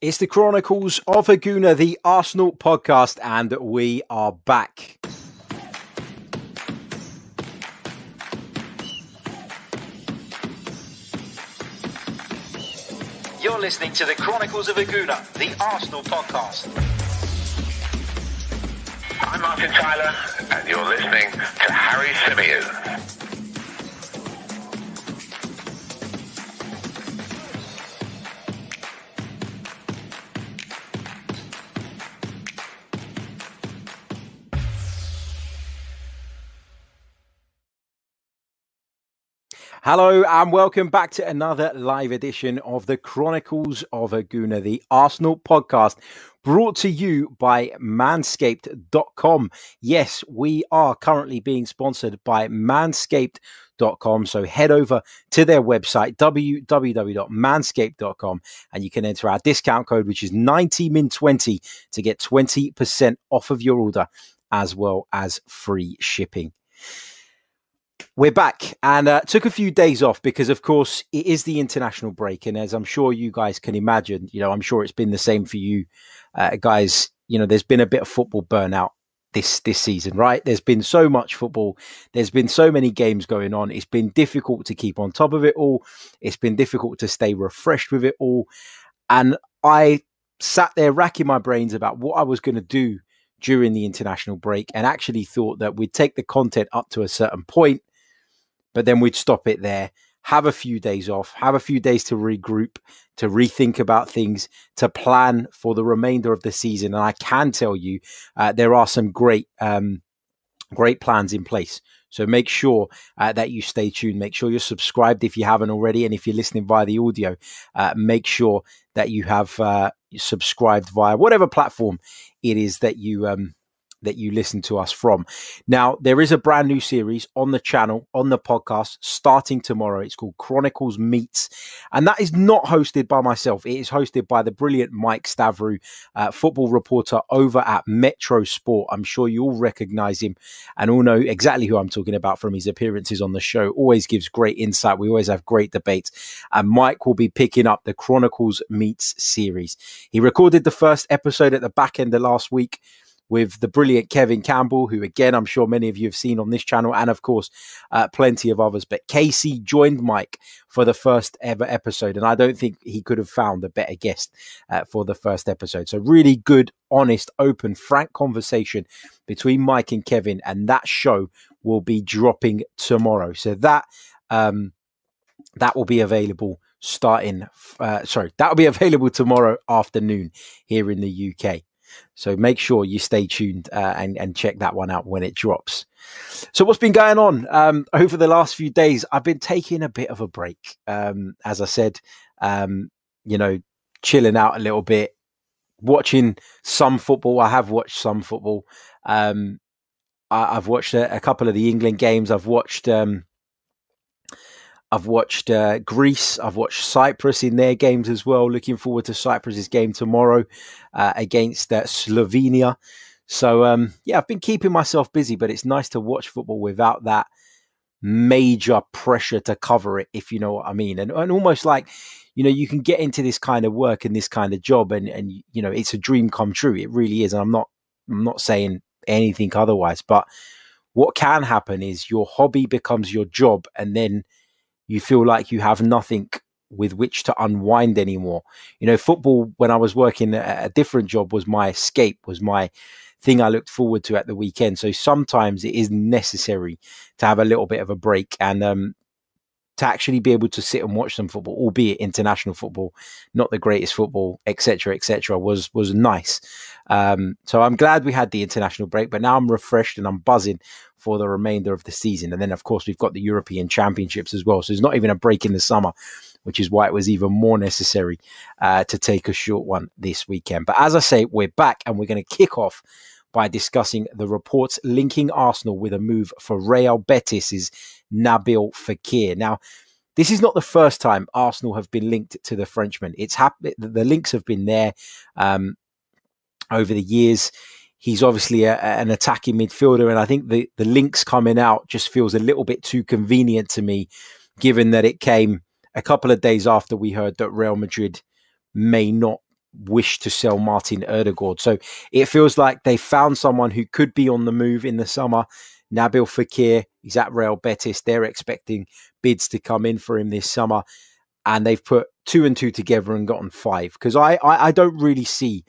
It's the Chronicles of a Gooner, the Arsenal podcast, and we are back. You're listening to the Chronicles of a Gooner, the Arsenal podcast. I'm Martin Tyler, and you're listening to Harry Symeou. Hello and welcome back to another live edition of the Chronicles of a Gooner, the Arsenal podcast, brought to you by manscaped.com. Yes, we are currently being sponsored by manscaped.com. So head over to their website, www.manscaped.com, and you can enter our discount code, which is 90min20 to get 20% off of your order as well as free shipping. We're back and uh, took a few days off because, of course, it is the international break. And as I'm sure you guys can imagine, you know, I'm sure it's been the same for you uh, guys. You know, there's been a bit of football burnout this this season, right? There's been so much football. There's been so many games going on. It's been difficult to keep on top of it all. It's been difficult to stay refreshed with it all. And I sat there racking my brains about what I was going to do during the international break and actually thought that we'd take the content up to a certain point but then we'd stop it there, have a few days off, have a few days to regroup, to rethink about things, to plan for the remainder of the season. And I can tell you, uh, there are some great, um, great plans in place. So make sure uh, that you stay tuned. Make sure you're subscribed if you haven't already, and if you're listening via the audio, uh, make sure that you have uh, subscribed via whatever platform it is that you um, that you listen to us from. Now, there is a brand new series on the channel, on the podcast, starting tomorrow. It's called Chronicles Meets, and that is not hosted by myself. It is hosted by the brilliant Mike Stavrou, uh, football reporter over at Metro Sport. I'm sure you all recognize him and all know exactly who I'm talking about from his appearances on the show. Always gives great insight. We always have great debates. And Mike will be picking up the Chronicles Meets series. He recorded the first episode at the back end of last week with the brilliant Kevin Campbell, who again I'm sure many of you have seen on this channel, and of course uh, plenty of others. But Casey joined Mike for the first ever episode, and I don't think he could have found a better guest uh, for the first episode. So really good, honest, open, frank conversation between Mike and Kevin, and that show will be dropping tomorrow. So that um, that will be available starting. Uh, sorry, that will be available tomorrow afternoon here in the UK. So make sure you stay tuned uh, and, and check that one out when it drops. So what's been going on um, over the last few days? I've been taking a bit of a break. Um, as I said, um, you know, chilling out a little bit, watching some football. I have watched some football. Um, I, have watched a, a, couple of the England games. I've watched um, I've watched uh, Greece. I've watched Cyprus in their games as well. Looking forward to Cyprus's game tomorrow uh, against uh, Slovenia. So um, yeah, I've been keeping myself busy, but it's nice to watch football without that major pressure to cover it, if you know what I mean. And, and almost like you know you can get into this kind of work and this kind of job, and and you know it's a dream come true. It really is, and I'm not I'm not saying anything otherwise, but what can happen is your hobby becomes your job, and then you feel like you have nothing with which to unwind anymore. You know, football when I was working a different job was my escape, was my thing I looked forward to at the weekend. So sometimes it is necessary to have a little bit of a break and um, to actually be able to sit and watch some football, albeit international football, not the greatest football, etc., etc., was was nice. Um, so I'm glad we had the international break, but now I'm refreshed and I'm buzzing for the remainder of the season. And then, of course, we've got the European Championships as well. So there's not even a break in the summer, which is why it was even more necessary uh, to take a short one this weekend. But as I say, we're back and we're going to kick off by discussing the reports linking Arsenal with a move for Real Betis's Nabil Fekir. Now, this is not the first time Arsenal have been linked to the Frenchman. It's happened. The links have been there um, over the years. He's obviously a, an attacking midfielder, and I think the the links coming out just feels a little bit too convenient to me, given that it came a couple of days after we heard that Real Madrid may not wish to sell Martin Odegaard. So it feels like they found someone who could be on the move in the summer. Nabil Fekir, he's at Real Betis. They're expecting bids to come in for him this summer. And they've put two and two together and gotten five. Because I, I, I don't really see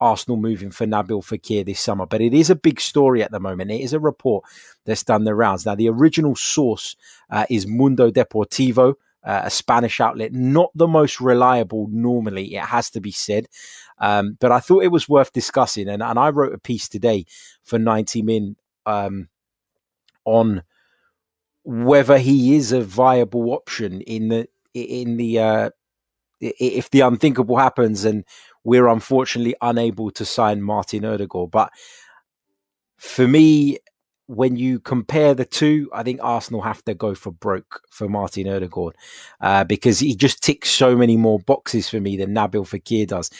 Arsenal moving for Nabil Fekir this summer, but it is a big story at the moment. It is a report that's done the rounds. Now, the original source uh, is Mundo Deportivo, uh, a Spanish outlet, not the most reliable normally, it has to be said. Um, but I thought it was worth discussing. And, and I wrote a piece today for 90 Min um, on whether he is a viable option in the in the uh, if the unthinkable happens and we're unfortunately unable to sign Martin Odegaard. But for me, when you compare the two, I think Arsenal have to go for broke for Martin Odegaard uh, because he just ticks so many more boxes for me than Nabil Fekir does.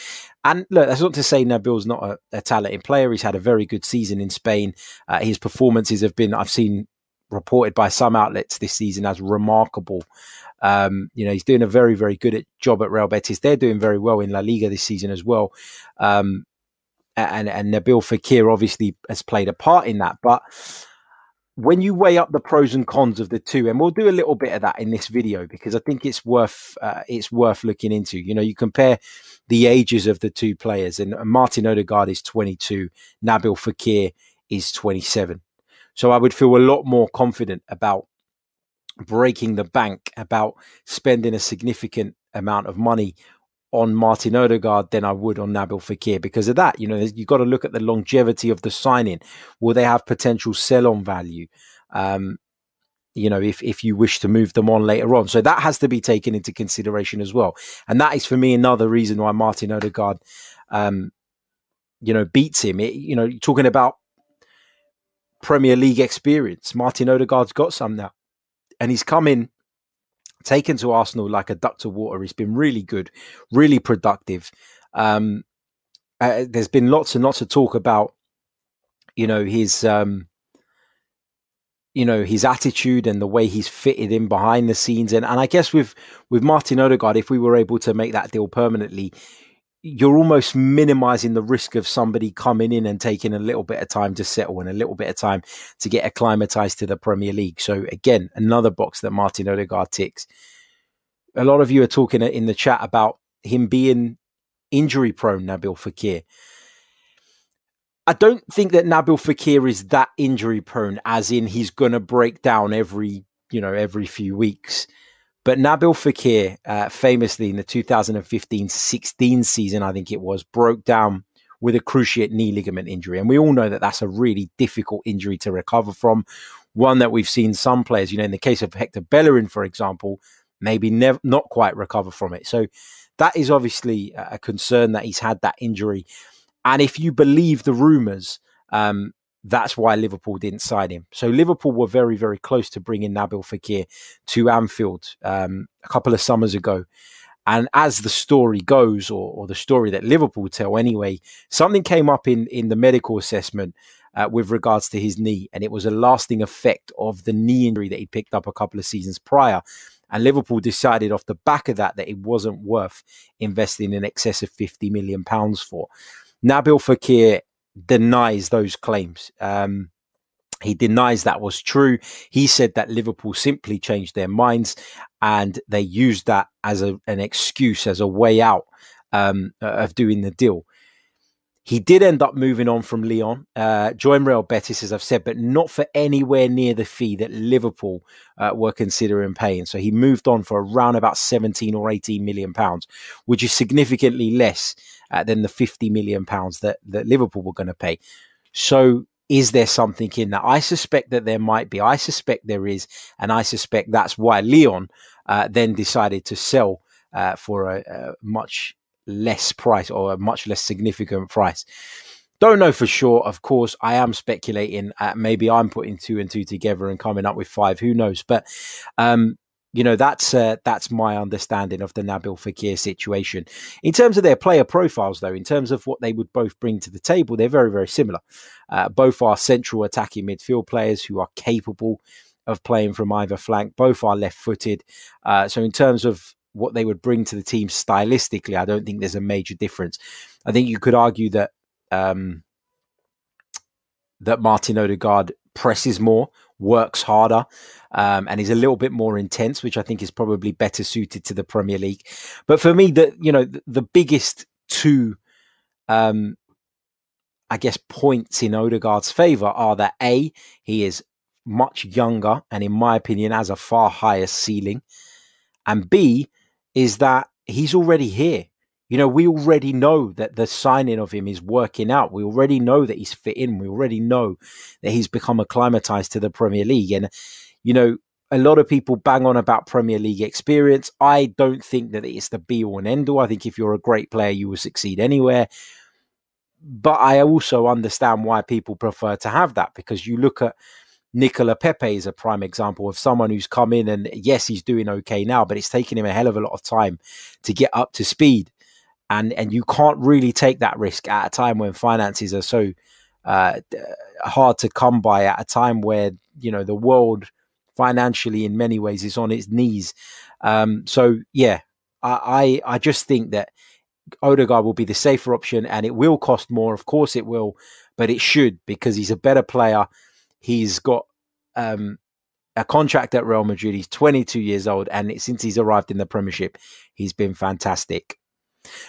And look, that's not to say Nabil's not a, a talented player. He's had a very good season in Spain. Uh, his performances have been, I've seen reported by some outlets this season as remarkable. Um, you know, he's doing a very, very good job at Real Betis. They're doing very well in La Liga this season as well. Um, and, and Nabil Fekir obviously has played a part in that. But when you weigh up the pros and cons of the two, and we'll do a little bit of that in this video because I think it's worth uh, it's worth looking into. You know, you compare the ages of the two players, and Martin Odegaard is 22, Nabil Fekir is 27. So I would feel a lot more confident about breaking the bank, about spending a significant amount of money on Martin Odegaard than I would on Nabil Fekir because of that. You know, you've got to look at the longevity of the signing. Will they have potential sell on value? Um, you know, if, if you wish to move them on later on. So that has to be taken into consideration as well. And that is for me another reason why Martin Odegaard, um, you know, beats him. It, you know, talking about Premier League experience, Martin Odegaard's got some now. And he's come in taken to Arsenal like a duck to water. He's been really good, really productive. Um, uh, there's been lots and lots of talk about, you know, his, um, you know, his attitude and the way he's fitted in behind the scenes. And and I guess with with Martin Odegaard, if we were able to make that deal permanently, you're almost minimizing the risk of somebody coming in and taking a little bit of time to settle and a little bit of time to get acclimatized to the Premier League. So again, another box that Martin Odegaard ticks. A lot of you are talking in the chat about him being injury prone, Nabil Fekir. I don't think that Nabil Fekir is that injury prone, as in he's going to break down every, you know, every few weeks. But Nabil Fekir, uh, famously in the 2015-16 season, I think it was, broke down with a cruciate knee ligament injury. And we all know that that's a really difficult injury to recover from. One that we've seen some players, you know, in the case of Hector Bellerin, for example, maybe not quite recover from it. So that is obviously a concern that he's had that injury. And if you believe the rumours, um, that's why Liverpool didn't sign him. So Liverpool were very, very close to bringing Nabil Fekir to Anfield um, a couple of summers ago. And as the story goes, or, or, the story that Liverpool tell anyway, something came up in, in the medical assessment uh, with regards to his knee. And it was a lasting effect of the knee injury that he picked up a couple of seasons prior. And Liverpool decided off the back of that that it wasn't worth investing in excess of 50 million pounds for. Nabil Fekir denies those claims. Um, he denies that was true. He said that Liverpool simply changed their minds and they used that as a, an excuse, as a way out um, of doing the deal. He did end up moving on from Lyon, uh, joined Real Betis, as I've said, but not for anywhere near the fee that Liverpool uh, were considering paying. So he moved on for around about 17 or 18 million pounds, which is significantly less uh, than the 50 million pounds that, that Liverpool were going to pay. So is there something in that? I suspect that there might be. I suspect there is. And I suspect that's why Lyon uh, then decided to sell uh, for a, a much less price or a much less significant price. Don't know for sure. Of course, I am speculating. Uh, maybe I'm putting two and two together and coming up with five. Who knows? But um, you know that's uh, that's my understanding of the Nabil Fekir situation. In terms of their player profiles, though, in terms of what they would both bring to the table, they're very very similar. Uh, both are central attacking midfield players who are capable of playing from either flank. Both are left footed. Uh, so in terms of what they would bring to the team stylistically, I don't think there's a major difference. I think you could argue that um, that Martin Odegaard presses more, works harder, um, and is a little bit more intense, which I think is probably better suited to the Premier League. But for me, the you know the, the biggest two, um, I guess, points in Odegaard's favour are that a he is much younger and, in my opinion, has a far higher ceiling, and b is that he's already here. You know, we already know that the signing of him is working out. We already know that he's fit in. We already know that he's become acclimatized to the Premier League. And, you know, a lot of people bang on about Premier League experience. I don't think that it's the be all and end all. I think if you're a great player, you will succeed anywhere. But I also understand why people prefer to have that because you look at Nicola Pepe is a prime example of someone who's come in and yes, he's doing okay now, but it's taken him a hell of a lot of time to get up to speed and and you can't really take that risk at a time when finances are so uh, hard to come by at a time where you know the world financially in many ways is on its knees. Um, so yeah I, I, just think that Odegaard will be the safer option and it will cost more of course it will but it should because he's a better player. He's got um, a contract at Real Madrid. He's 22 years old and since he's arrived in the premiership he's been fantastic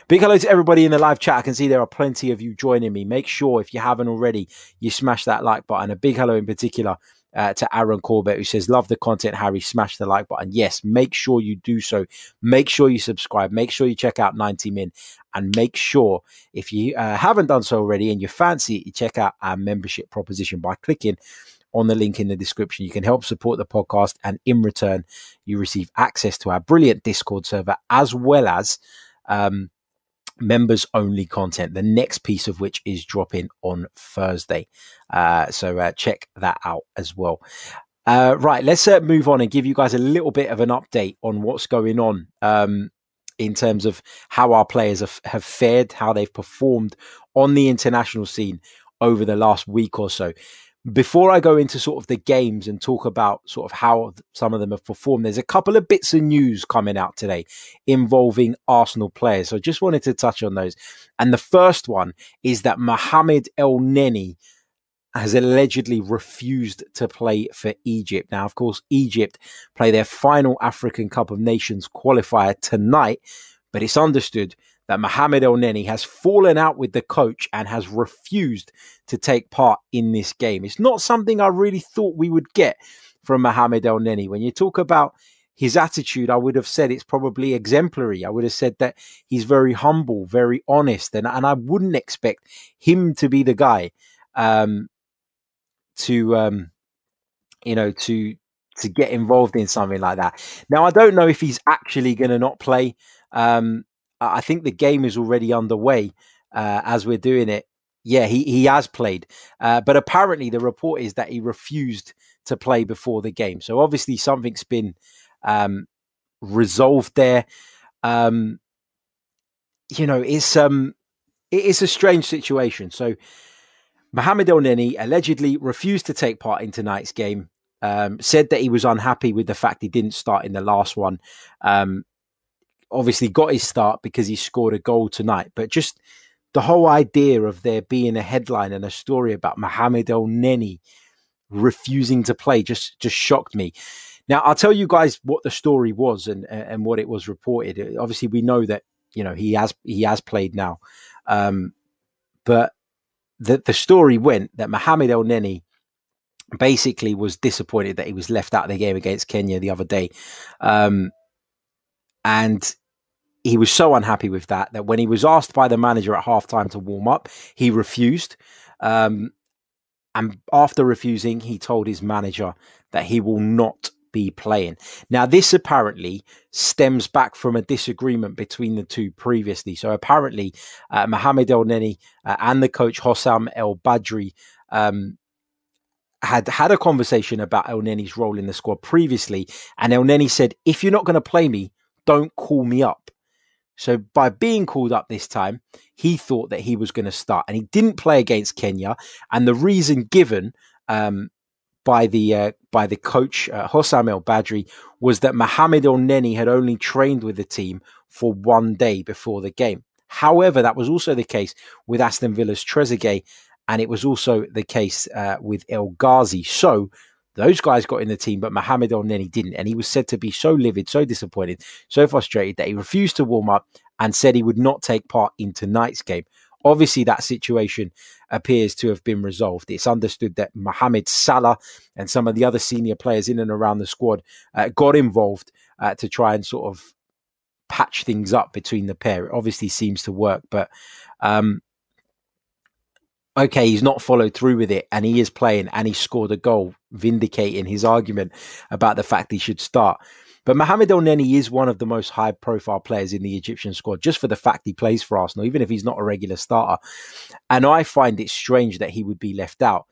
Big hello to everybody in the live chat. I can see there are plenty of you joining me. Make sure, if you haven't already, you smash that like button. A big hello in particular uh, to Aaron Corbett, who says, Love the content, Harry. Smash the like button. Yes, make sure you do so. Make sure you subscribe. Make sure you check out 90 Min. And make sure, if you uh, haven't done so already and you fancy it, you check out our membership proposition by clicking on the link in the description. You can help support the podcast, and in return, you receive access to our brilliant Discord server as well as um, members only content, the next piece of which is dropping on Thursday. Uh, so uh, check that out as well. Uh, right, let's uh, move on and give you guys a little bit of an update on what's going on um, in terms of how our players have, have fared, how they've performed on the international scene over the last week or so before I go into sort of the games and talk about sort of how some of them have performed, there's a couple of bits of news coming out today involving Arsenal players. So I just wanted to touch on those. And the first one is that Mohamed Elneny has allegedly refused to play for Egypt. Now, of course, Egypt play their final African Cup of Nations qualifier tonight, but it's understood that Mohamed Elneny has fallen out with the coach and has refused to take part in this game. It's not something I really thought we would get from Mohamed Elneny. When you talk about his attitude, I would have said it's probably exemplary. I would have said that he's very humble, very honest, and, and I wouldn't expect him to be the guy um, to, um, you know, to to get involved in something like that. Now, I don't know if he's actually going to not play. Um, I think the game is already underway uh, as we're doing it. Yeah, he, he has played. Uh, but apparently, the report is that he refused to play before the game. So obviously, something's been um, resolved there. Um, you know, it's um, it is a strange situation. So Mohamed Elneny allegedly refused to take part in tonight's game. Um, said that he was unhappy with the fact he didn't start in the last one. Um, obviously got his start because he scored a goal tonight. But just the whole idea of there being a headline and a story about Mohamed Elneny refusing to play just just shocked me. Now I'll tell you guys what the story was and and what it was reported. Obviously, we know that you know he has he has played now, um, but the the story went that Mohamed Elneny basically was disappointed that he was left out of the game against Kenya the other day. Um, and he was so unhappy with that that when he was asked by the manager at halftime to warm up, he refused. Um, and after refusing, he told his manager that he will not be playing. Now, this apparently stems back from a disagreement between the two previously. So, apparently, uh, Mohamed Elneny uh, and the coach Hossam El Badri um, had had a conversation about Elneny's role in the squad previously. And Elneny said, If you're not going to play me, don't call me up. So by being called up this time, he thought that he was going to start, and he didn't play against Kenya. And the reason given um, by the uh, by the coach uh, Hossam El Badri was that Mohamed Elneny had only trained with the team for one day before the game. However, that was also the case with Aston Villa's Trezeguet, and it was also the case uh, with El Ghazi. So those guys got in the team, but Mohamed Elneny didn't, and he was said to be so livid, so disappointed, so frustrated that he refused to warm up and said he would not take part in tonight's game. Obviously, that situation appears to have been resolved. It's understood that Mohamed Salah and some of the other senior players in and around the squad uh, got involved uh, to try and sort of patch things up between the pair. It obviously seems to work, but um, okay, he's not followed through with it and he is playing and he scored a goal, vindicating his argument about the fact he should start. But Mohamed Elneny is one of the most high profile players in the Egyptian squad, just for the fact he plays for Arsenal, even if he's not a regular starter. And I find it strange that he would be left out.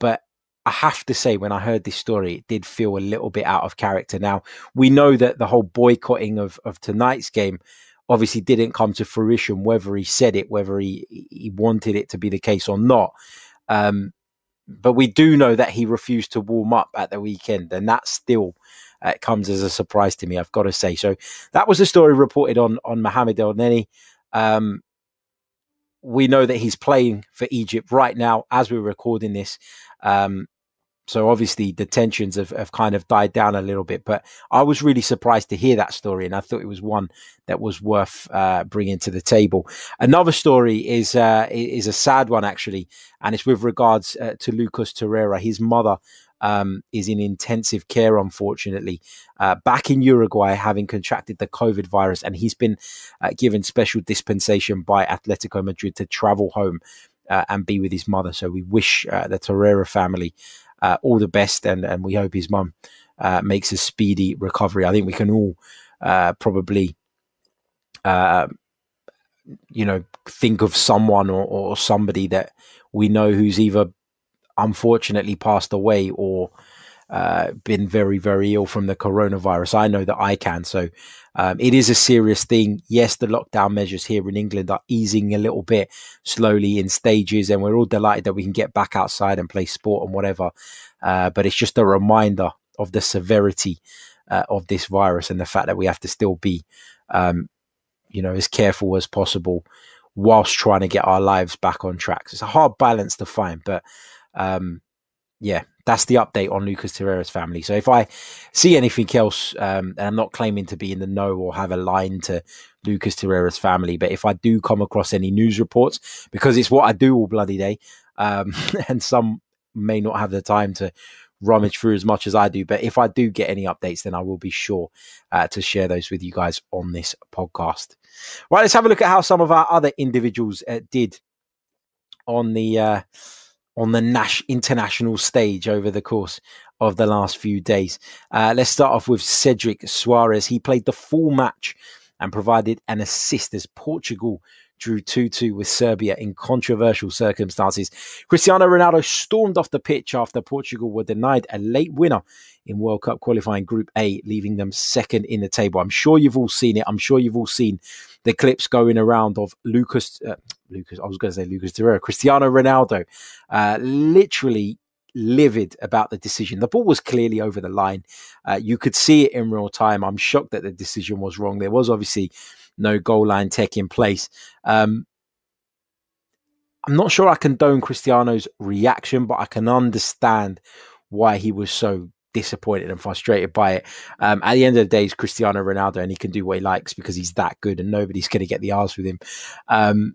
But I have to say, when I heard this story, it did feel a little bit out of character. Now, we know that the whole boycotting of, of tonight's game obviously didn't come to fruition, whether he said it, whether he, he wanted it to be the case or not. Um, but we do know that he refused to warm up at the weekend, and that still uh, comes as a surprise to me, I've got to say. So that was the story reported on, on Mohamed Elneny. Um, we know that he's playing for Egypt right now as we're recording this. Um, so obviously the tensions have, have kind of died down a little bit, but I was really surprised to hear that story, and I thought it was one that was worth uh, bringing to the table. Another story is uh, is a sad one actually, and it's with regards uh, to Lucas Torreira. His mother um, is in intensive care, unfortunately, uh, back in Uruguay, having contracted the COVID virus, and he's been uh, given special dispensation by Atletico Madrid to travel home uh, and be with his mother. So we wish the Torreira family uh, all the best, and and we hope his mum uh, makes a speedy recovery. I think we can all uh, probably, uh, you know, think of someone or, or somebody that we know who's either unfortunately passed away or uh, been very, very ill from the coronavirus. I know that I can. So um, it is a serious thing. Yes, the lockdown measures here in England are easing a little bit slowly in stages, and we're all delighted that we can get back outside and play sport and whatever. Uh, but it's just a reminder of the severity uh, of this virus and the fact that we have to still be, um, you know, as careful as possible whilst trying to get our lives back on track. So it's a hard balance to find, but um, yeah, that's the update on Lucas Torreira's family. So if I see anything else, um, and I'm not claiming to be in the know or have a line to Lucas Torreira's family, but if I do come across any news reports, because it's what I do all bloody day, um, and some may not have the time to rummage through as much as I do, but if I do get any updates, then I will be sure uh, to share those with you guys on this podcast. Right, let's have a look at how some of our other individuals uh, did on the. Uh, on the Nash international stage over the course of the last few days. Uh, let's start off with Cedric Soares. He played the full match and provided an assist as Portugal drew 2 2 with Serbia in controversial circumstances. Cristiano Ronaldo stormed off the pitch after Portugal were denied a late winner in World Cup qualifying Group A, leaving them second in the table. I'm sure you've all seen it. I'm sure you've all seen the clips going around of Lucas, uh, Lucas, I was going to say Lucas Torreira, Cristiano Ronaldo, uh, literally livid about the decision. The ball was clearly over the line. Uh, you could see it in real time. I'm shocked that the decision was wrong. There was obviously no goal line tech in place. Um, I'm not sure I condone Cristiano's reaction, but I can understand why he was so disappointed and frustrated by it. Um, at the end of the day, it's Cristiano Ronaldo, and he can do what he likes because he's that good, and nobody's going to get the arse with him. Um,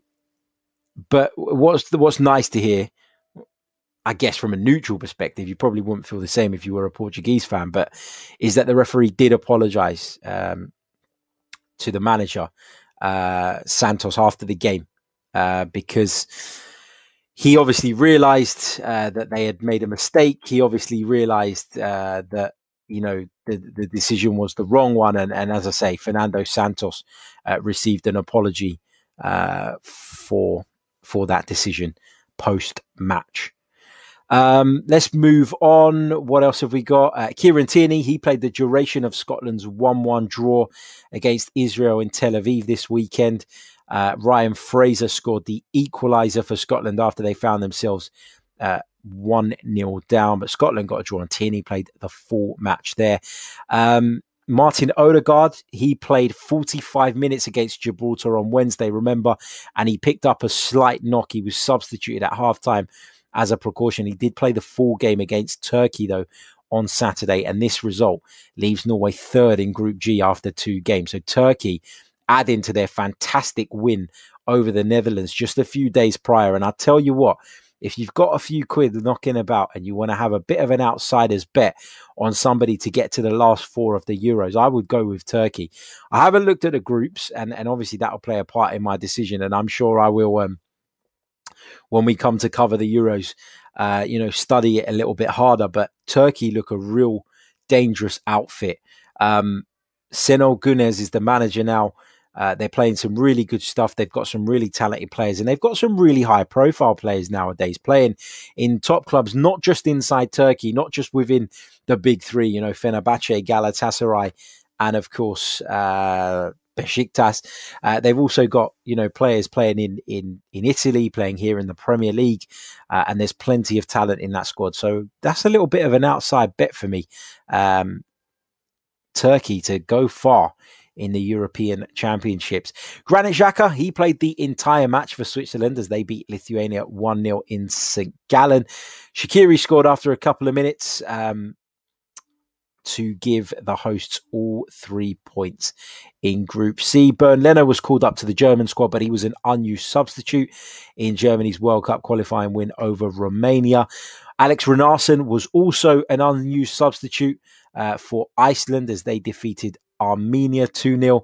but what's what's nice to hear, I guess, from a neutral perspective, you probably wouldn't feel the same if you were a Portuguese fan, but is that the referee did apologise um, to the manager uh, Santos after the game uh, because he obviously realized uh, that they had made a mistake. He obviously realized uh, that you know the the decision was the wrong one, and, and as I say, Fernando Santos uh, received an apology uh, for for that decision post match. Um, let's move on. What else have we got? Uh, Kieran Tierney, he played the duration of Scotland's 1 1 draw against Israel in Tel Aviv this weekend. Uh, Ryan Fraser scored the equaliser for Scotland after they found themselves uh, 1 0 down, but Scotland got a draw on Tierney, played the full match there. Um, Martin Odegaard, he played 45 minutes against Gibraltar on Wednesday, remember, and he picked up a slight knock. He was substituted at halftime as a precaution. He did play the full game against Turkey, though, on Saturday, and this result leaves Norway third in Group G after two games. So Turkey adding to their fantastic win over the Netherlands just a few days prior. And I tell you what, if you've got a few quid knocking about and you want to have a bit of an outsider's bet on somebody to get to the last four of the Euros, I would go with Turkey. I haven't looked at the groups, and, and obviously that will play a part in my decision, and I'm sure I will. Um, when we come to cover the Euros, uh, you know, study it a little bit harder. But Turkey look a real dangerous outfit. Um, Şenol Güneş is the manager now. Uh, they're playing some really good stuff. They've got some really talented players, and they've got some really high profile players nowadays playing in top clubs, not just inside Turkey, not just within the big three, you know, Fenerbahce, Galatasaray, and of course, uh, Besiktas. Uh, they've also got you know players playing in in in Italy, playing here in the Premier League, uh, and there's plenty of talent in that squad. So that's a little bit of an outside bet for me. Um, Turkey to go far in the European Championships. Granit Xhaka, he played the entire match for Switzerland as they beat Lithuania 1 0 in St. Gallen. Shaqiri scored after a couple of minutes. Um, to give the hosts all three points in Group C. Bernd Leno was called up to the German squad, but he was an unused substitute in Germany's World Cup qualifying win over Romania. Alex Runarsson was also an unused substitute uh, for Iceland as they defeated Armenia 2 0.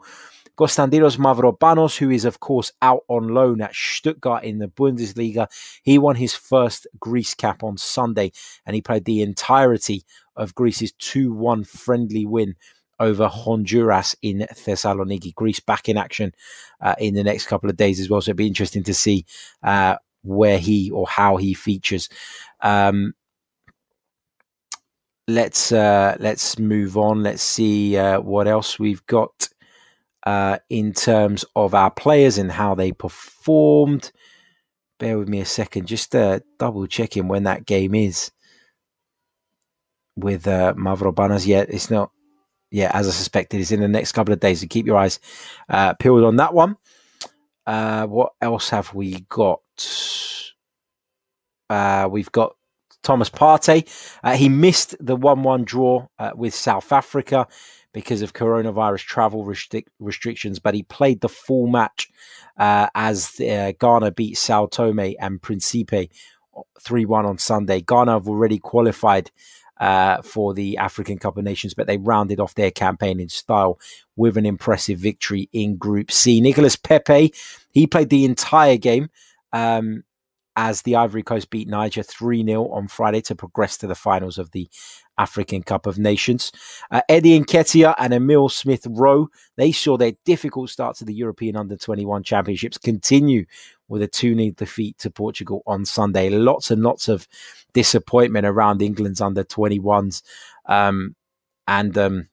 Konstantinos Mavropanos, who is, of course, out on loan at Stuttgart in the Bundesliga, he won his first Greece cap on Sunday and he played the entirety of Greece's 2 1 friendly win over Honduras in Thessaloniki. Greece back in action uh, in the next couple of days as well. So it'd be interesting to see uh, where he or how he features. Um, let's uh, let's move on. Let's see uh, what else we've got uh, in terms of our players and how they performed. Bear with me a second, just uh, double checking when that game is with uh, Yet Yeah, it's not. Yeah, as I suspected, it's in the next couple of days. So keep your eyes uh, peeled on that one. Uh, what else have we got? Uh, we've got Thomas Partey. Uh, he missed the 1 1 draw uh, with South Africa because of coronavirus travel restric- restrictions, but he played the full match uh, as uh, Ghana beat Sao Tome and Principe 3 1 on Sunday. Ghana have already qualified. Uh, for the African Cup of Nations, but they rounded off their campaign in style with an impressive victory in Group C. Nicolas Pepe, he played the entire game. Um, as the Ivory Coast beat Niger 3 0 on Friday to progress to the finals of the African Cup of Nations. Uh, Eddie Nketiah and Emil Smith Rowe, they saw their difficult start to the European Under 21 Championships continue with a 2 0 defeat to Portugal on Sunday. Lots and lots of disappointment around England's Under 21s. Um, and um,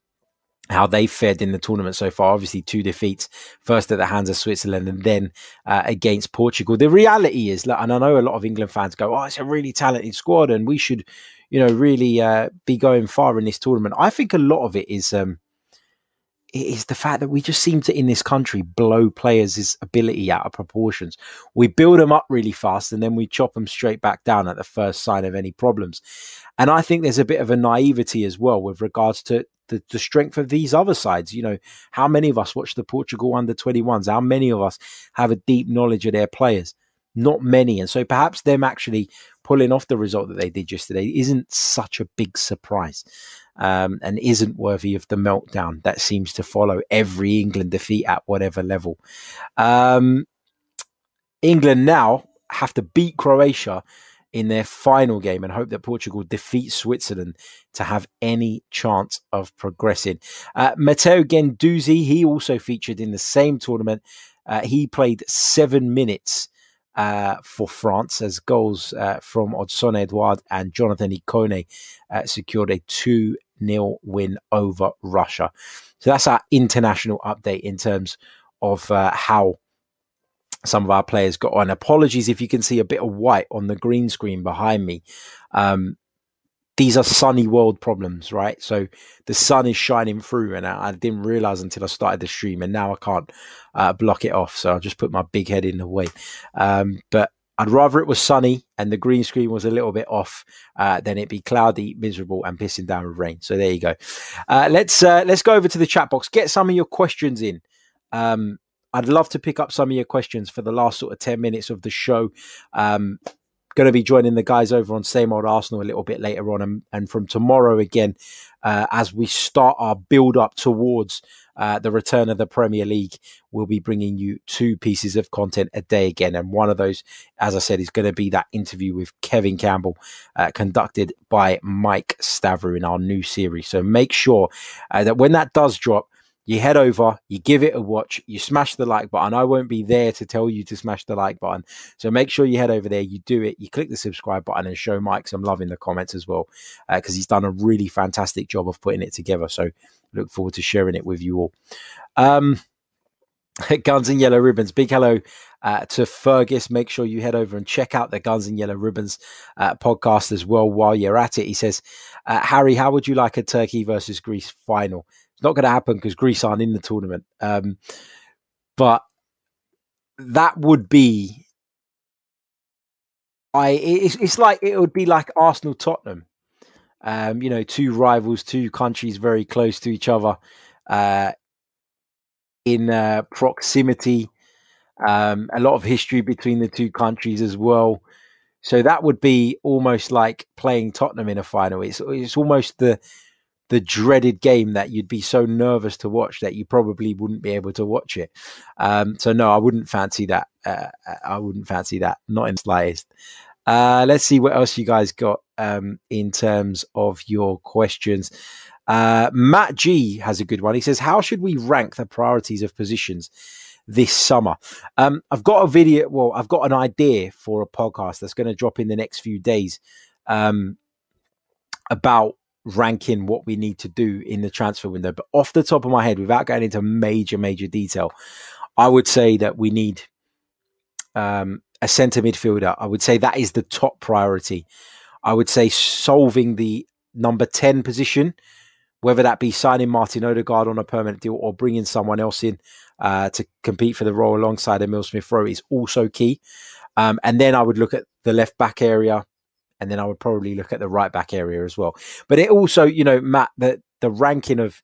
how they fared in the tournament so far. Obviously, two defeats, first at the hands of Switzerland and then uh, against Portugal. The reality is, and I know a lot of England fans go, "Oh, it's a really talented squad, and we should, you know, really uh, be going far in this tournament." I think a lot of it is. Um, is the fact that we just seem to in this country blow players' ability out of proportions. We build them up really fast and then we chop them straight back down at the first sign of any problems. And I think there's a bit of a naivety as well with regards to the, the strength of these other sides. You know, how many of us watch the Portugal under 21s? How many of us have a deep knowledge of their players? Not many. And so perhaps them actually pulling off the result that they did yesterday isn't such a big surprise um, and isn't worthy of the meltdown that seems to follow every England defeat at whatever level. Um, England now have to beat Croatia in their final game and hope that Portugal defeats Switzerland to have any chance of progressing. Uh, Matteo Guendouzi, he also featured in the same tournament. Uh, he played seven minutes uh, for France as goals uh, from Odsonne Edouard and Jonathan Ikone uh, secured a 2 0 win over Russia. So that's our international update in terms of uh, how some of our players got on. Apologies if you can see a bit of white on the green screen behind me. Um, these are sunny world problems, right? So the sun is shining through, and I, I didn't realize until I started the stream, and now I can't uh, block it off. So I'll just put my big head in the way. Um, but I'd rather it was sunny and the green screen was a little bit off uh, than it be cloudy, miserable, and pissing down with rain. So there you go. Uh, let's uh, let's go over to the chat box. Get some of your questions in. Um, I'd love to pick up some of your questions for the last sort of ten minutes of the show. Um, going to be joining the guys over on Same Old Arsenal a little bit later on, and, and from tomorrow again uh, as we start our build up towards uh, the return of the Premier League. We'll be bringing you two pieces of content a day again, and one of those, as I said, is going to be that interview with Kevin Campbell, uh, conducted by Mike Stavrou in our new series. So make sure uh, that when that does drop you head over, you give it a watch, you smash the like button. I won't be there to tell you to smash the like button. So make sure you head over there, you do it, you click the subscribe button and show Mike some love in the comments as well, because uh, he's done a really fantastic job of putting it together. So look forward to sharing it with you all. Um, Guns and Yellow Ribbons. Big hello uh, to Fergus. Make sure you head over and check out the Guns and Yellow Ribbons uh, podcast as well while you're at it. He says, uh, Harry, how would you like a Turkey versus Greece final? Not going to happen because Greece aren't in the tournament. Um, but that would be. I it's, it's like it would be like Arsenal Tottenham. Um, you know, two rivals, two countries very close to each other uh, in uh, proximity. Um, a lot of history between the two countries as well. So that would be almost like playing Tottenham in a final. It's it's almost the the dreaded game that you'd be so nervous to watch that you probably wouldn't be able to watch it. Um, so no, I wouldn't fancy that. Uh, I wouldn't fancy that, not in the slightest. Uh, let's see what else you guys got um, in terms of your questions. Uh, Matt G has a good one. He says, "How should we rank the priorities of positions this summer?" Um, I've got a video. Well, I've got an idea for a podcast that's going to drop in the next few days um, about ranking what we need to do in the transfer window. But off the top of my head, without going into major, major detail, I would say that we need um, a centre midfielder. I would say that is the top priority. I would say solving the number 10 position, whether that be signing Martin Odegaard on a permanent deal or bringing someone else in uh, to compete for the role alongside Emil Smith Rowe is also key. Um, and then I would look at the left back area and then I would probably look at the right back area as well. But it also, you know, Matt, the the ranking of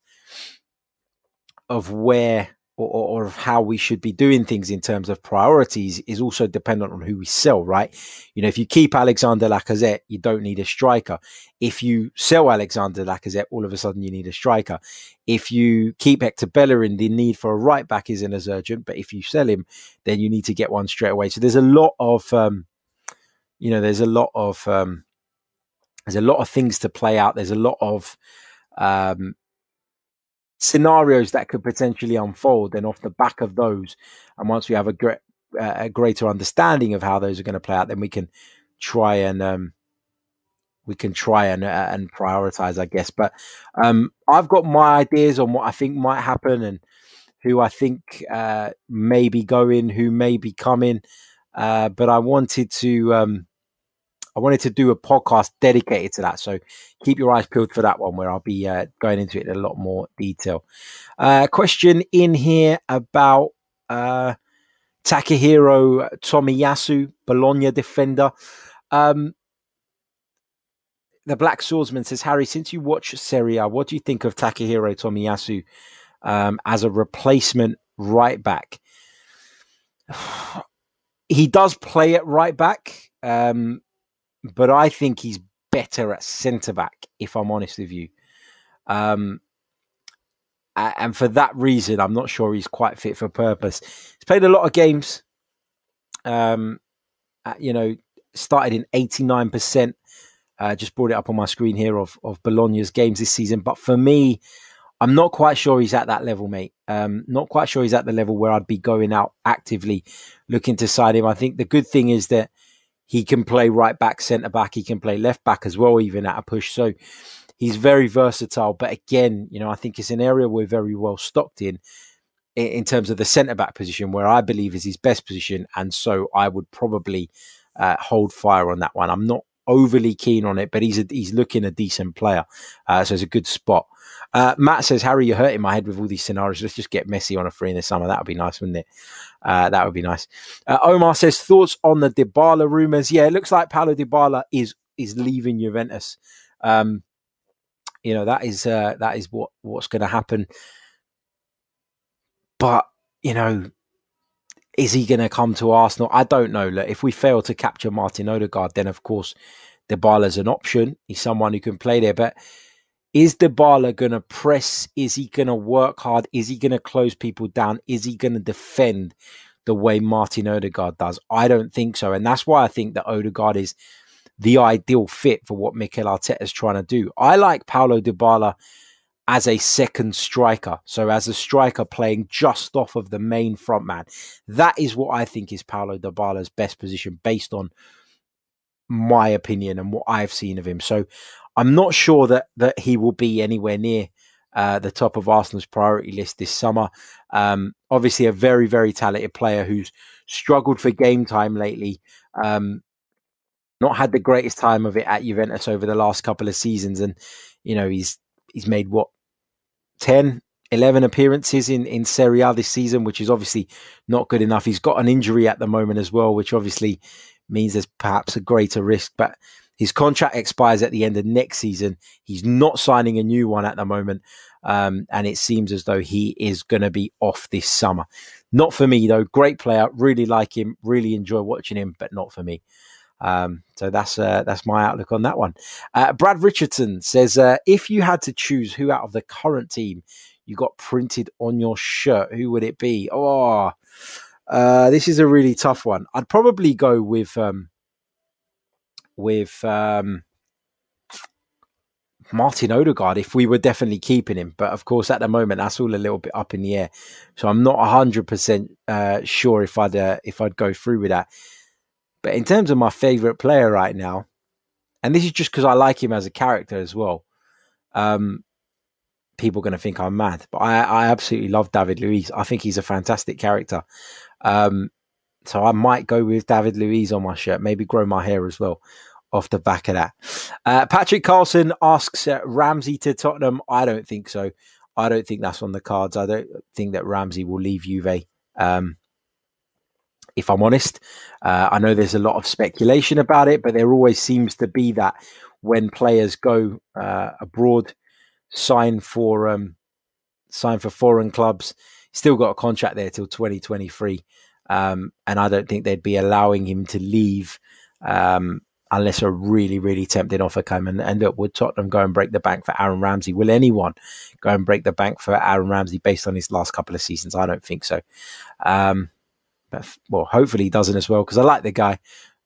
of where or, or, of how we should be doing things in terms of priorities is also dependent on who we sell, right? You know, if you keep Alexander Lacazette, you don't need a striker. If you sell Alexander Lacazette, all of a sudden you need a striker. If you keep Hector Bellerin, the need for a right back isn't as urgent. But if you sell him, then you need to get one straight away. So there's a lot of um, you know, there's a lot of um, there's a lot of things to play out. There's a lot of um, scenarios that could potentially unfold, and off the back of those, and once we have a, great, uh, a greater understanding of how those are going to play out, then we can try and um, we can try and uh, and prioritize, I guess. But um, I've got my ideas on what I think might happen and who I think uh, may be going, who may be coming. Uh, but I wanted to um, I wanted to do a podcast dedicated to that. So keep your eyes peeled for that one, where I'll be uh, going into it in a lot more detail. Uh, question in here about uh, Takahiro Tomiyasu, Bologna defender. Um, the Black Swordsman says, Harry, since you watch Serie A, what do you think of Takahiro Tomiyasu um, as a replacement right back? he does play at right back, um, but I think he's better at centre back. If I'm honest with you, um, and for that reason, I'm not sure he's quite fit for purpose. He's played a lot of games. Um, you know, started in 89%. Uh, just brought it up on my screen here of of Bologna's games this season. But for me, I'm not quite sure he's at that level, mate. Um, not quite sure he's at the level where I'd be going out actively looking to sign him. I think the good thing is that he can play right back, centre back. He can play left back as well, even at a push. So he's very versatile. But again, you know, I think it's an area we're very well stocked in. in, terms of the centre back position, where I believe is his best position, and so I would probably uh, hold fire on that one. I'm not overly keen on it, but he's a, he's looking a decent player, uh, so it's a good spot. Uh, Matt says, Harry, you're hurting my head with all these scenarios. Let's just get Messi on a free in the summer. That would be nice, wouldn't it? Uh, that would be nice. Uh, Omar says, thoughts on the Dybala rumours? Yeah, it looks like Paulo Dybala is is leaving Juventus. Um, you know that is uh, that is what what's going to happen. But you know, is he going to come to Arsenal? I don't know. Look, if we fail to capture Martin Odegaard, then of course Dybala's an option. He's someone who can play there. But is Dybala going to press? Is he going to work hard? Is he going to close people down? Is he going to defend the way Martin Odegaard does? I don't think so. And that's why I think that Odegaard is the ideal fit for what Mikel Arteta is trying to do. I like Paulo Dybala as a second striker. So as a striker playing just off of the main front man. That is what I think is Paulo Dybala's best position based on my opinion and what I've seen of him. So I'm not sure that that he will be anywhere near uh, the top of Arsenal's priority list this summer. Um, obviously, a very very talented player who's struggled for game time lately. Um, not had the greatest time of it at Juventus over the last couple of seasons, and you know he's he's made what 10, 11 appearances in, in Serie A this season, which is obviously not good enough. He's got an injury at the moment as well, which obviously means there's perhaps a greater risk. But his contract expires at the end of next season. He's not signing a new one at the moment. Um, and it seems as though he is going to be off this summer. Not for me, though. Great player. Really like him. Really enjoy watching him, but not for me. Um, so that's uh, that's my outlook on that one. Uh, Brad Richardson says, uh, if you had to choose who out of the current team you got printed on your shirt, who would it be? Oh, uh, this is a really tough one. I'd probably go with um, with um, Martin Odegaard if we were definitely keeping him. But of course, at the moment, that's all a little bit up in the air. So I'm not hundred uh, percent sure if I'd uh, if I'd go through with that. But in terms of my favorite player right now, and this is just because I like him as a character as well. Um, people are going to think I'm mad, but I, I absolutely love David Luiz. I think he's a fantastic character. Um, so I might go with David Luiz on my shirt, maybe grow my hair as well off the back of that. Uh, Patrick Carlson asks uh, Ramsey to Tottenham. I don't think so. I don't think that's on the cards. I don't think that Ramsey will leave Juve. Um, if I'm honest. Uh, I know there's a lot of speculation about it, but there always seems to be that when players go uh, abroad, sign for um, sign for foreign clubs, still got a contract there till 2023, um, and I don't think they'd be allowing him to leave. Um, unless a really, really tempting offer came and, and look, would Tottenham go and break the bank for Aaron Ramsey? Will anyone go and break the bank for Aaron Ramsey based on his last couple of seasons? I don't think so. Um, but well, hopefully he doesn't as well because I like the guy.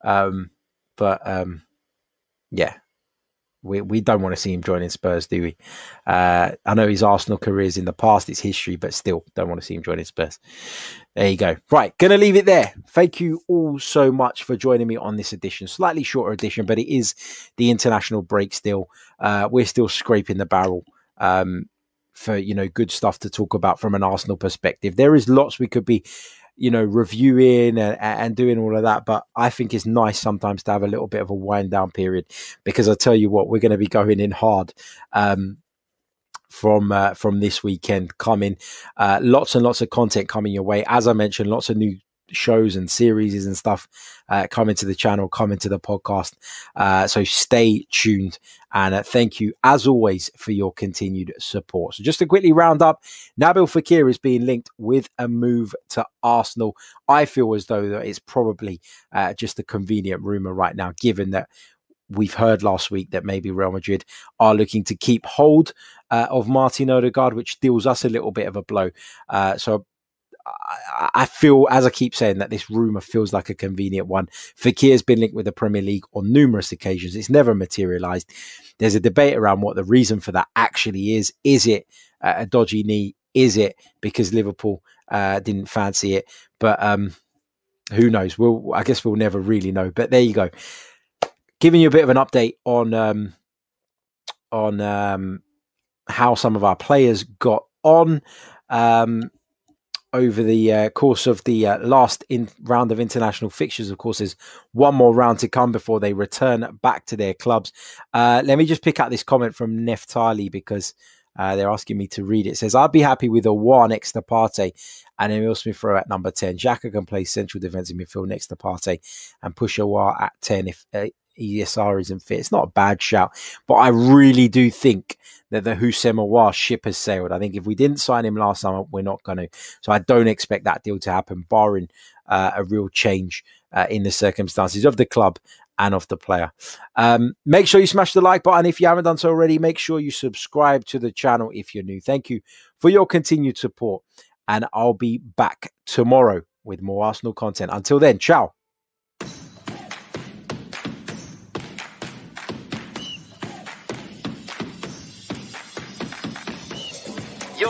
Um, but um, yeah, we we don't want to see him joining Spurs, do we? Uh, I know his Arsenal careers in the past, it's history, but still don't want to see him joining Spurs. There you go. Right, gonna leave it there. Thank you all so much for joining me on this edition, slightly shorter edition, but it is the international break still. Uh, we're still scraping the barrel. Um, for you know good stuff to talk about from an Arsenal perspective. There is lots we could be you know, reviewing and, and doing all of that. But I think it's nice sometimes to have a little bit of a wind down period because I tell you what, we're going to be going in hard. Um, from uh, from this weekend coming, uh, lots and lots of content coming your way. As I mentioned, lots of new shows and series and stuff uh, coming to the channel, coming to the podcast. Uh, so stay tuned. And uh, thank you, as always, for your continued support. So, just to quickly round up, Nabil Fekir is being linked with a move to Arsenal. I feel as though that it's probably uh, just a convenient rumor right now, given that we've heard last week that maybe Real Madrid are looking to keep hold uh, of Martin Odegaard, which deals us a little bit of a blow. Uh, so I feel, as I keep saying, that this rumor feels like a convenient one. Fekir's been linked with the Premier League on numerous occasions. It's never materialized. There's a debate around what the reason for that actually is. Is it a dodgy knee? Is it because Liverpool uh, didn't fancy it? But um, who knows? We'll, I guess we'll never really know. But there you go. Giving you a bit of an update on um, on um, how some of our players got on. Um, over the uh, course of the uh, last in- round of international fixtures. Of course, there's one more round to come before they return back to their clubs. Uh, let me just pick out this comment from Neftali because uh, they're asking me to read it. it. says, I'd be happy with Aouar next to Partey and Emile Smith Rowe at number 10. Xhaka can play central defensive midfield next to Partey and push Aouar at 10 if uh, ESR isn't fit. It's not a bad shout, but I really do think that the Houssem Aouar ship has sailed. I think if we didn't sign him last summer, we're not going to. So I don't expect that deal to happen, barring uh, a real change uh, in the circumstances of the club and of the player. Um, make sure you smash the like button if you haven't done so already. Make sure you subscribe to the channel if you're new. Thank you for your continued support, and I'll be back tomorrow with more Arsenal content. Until then, ciao.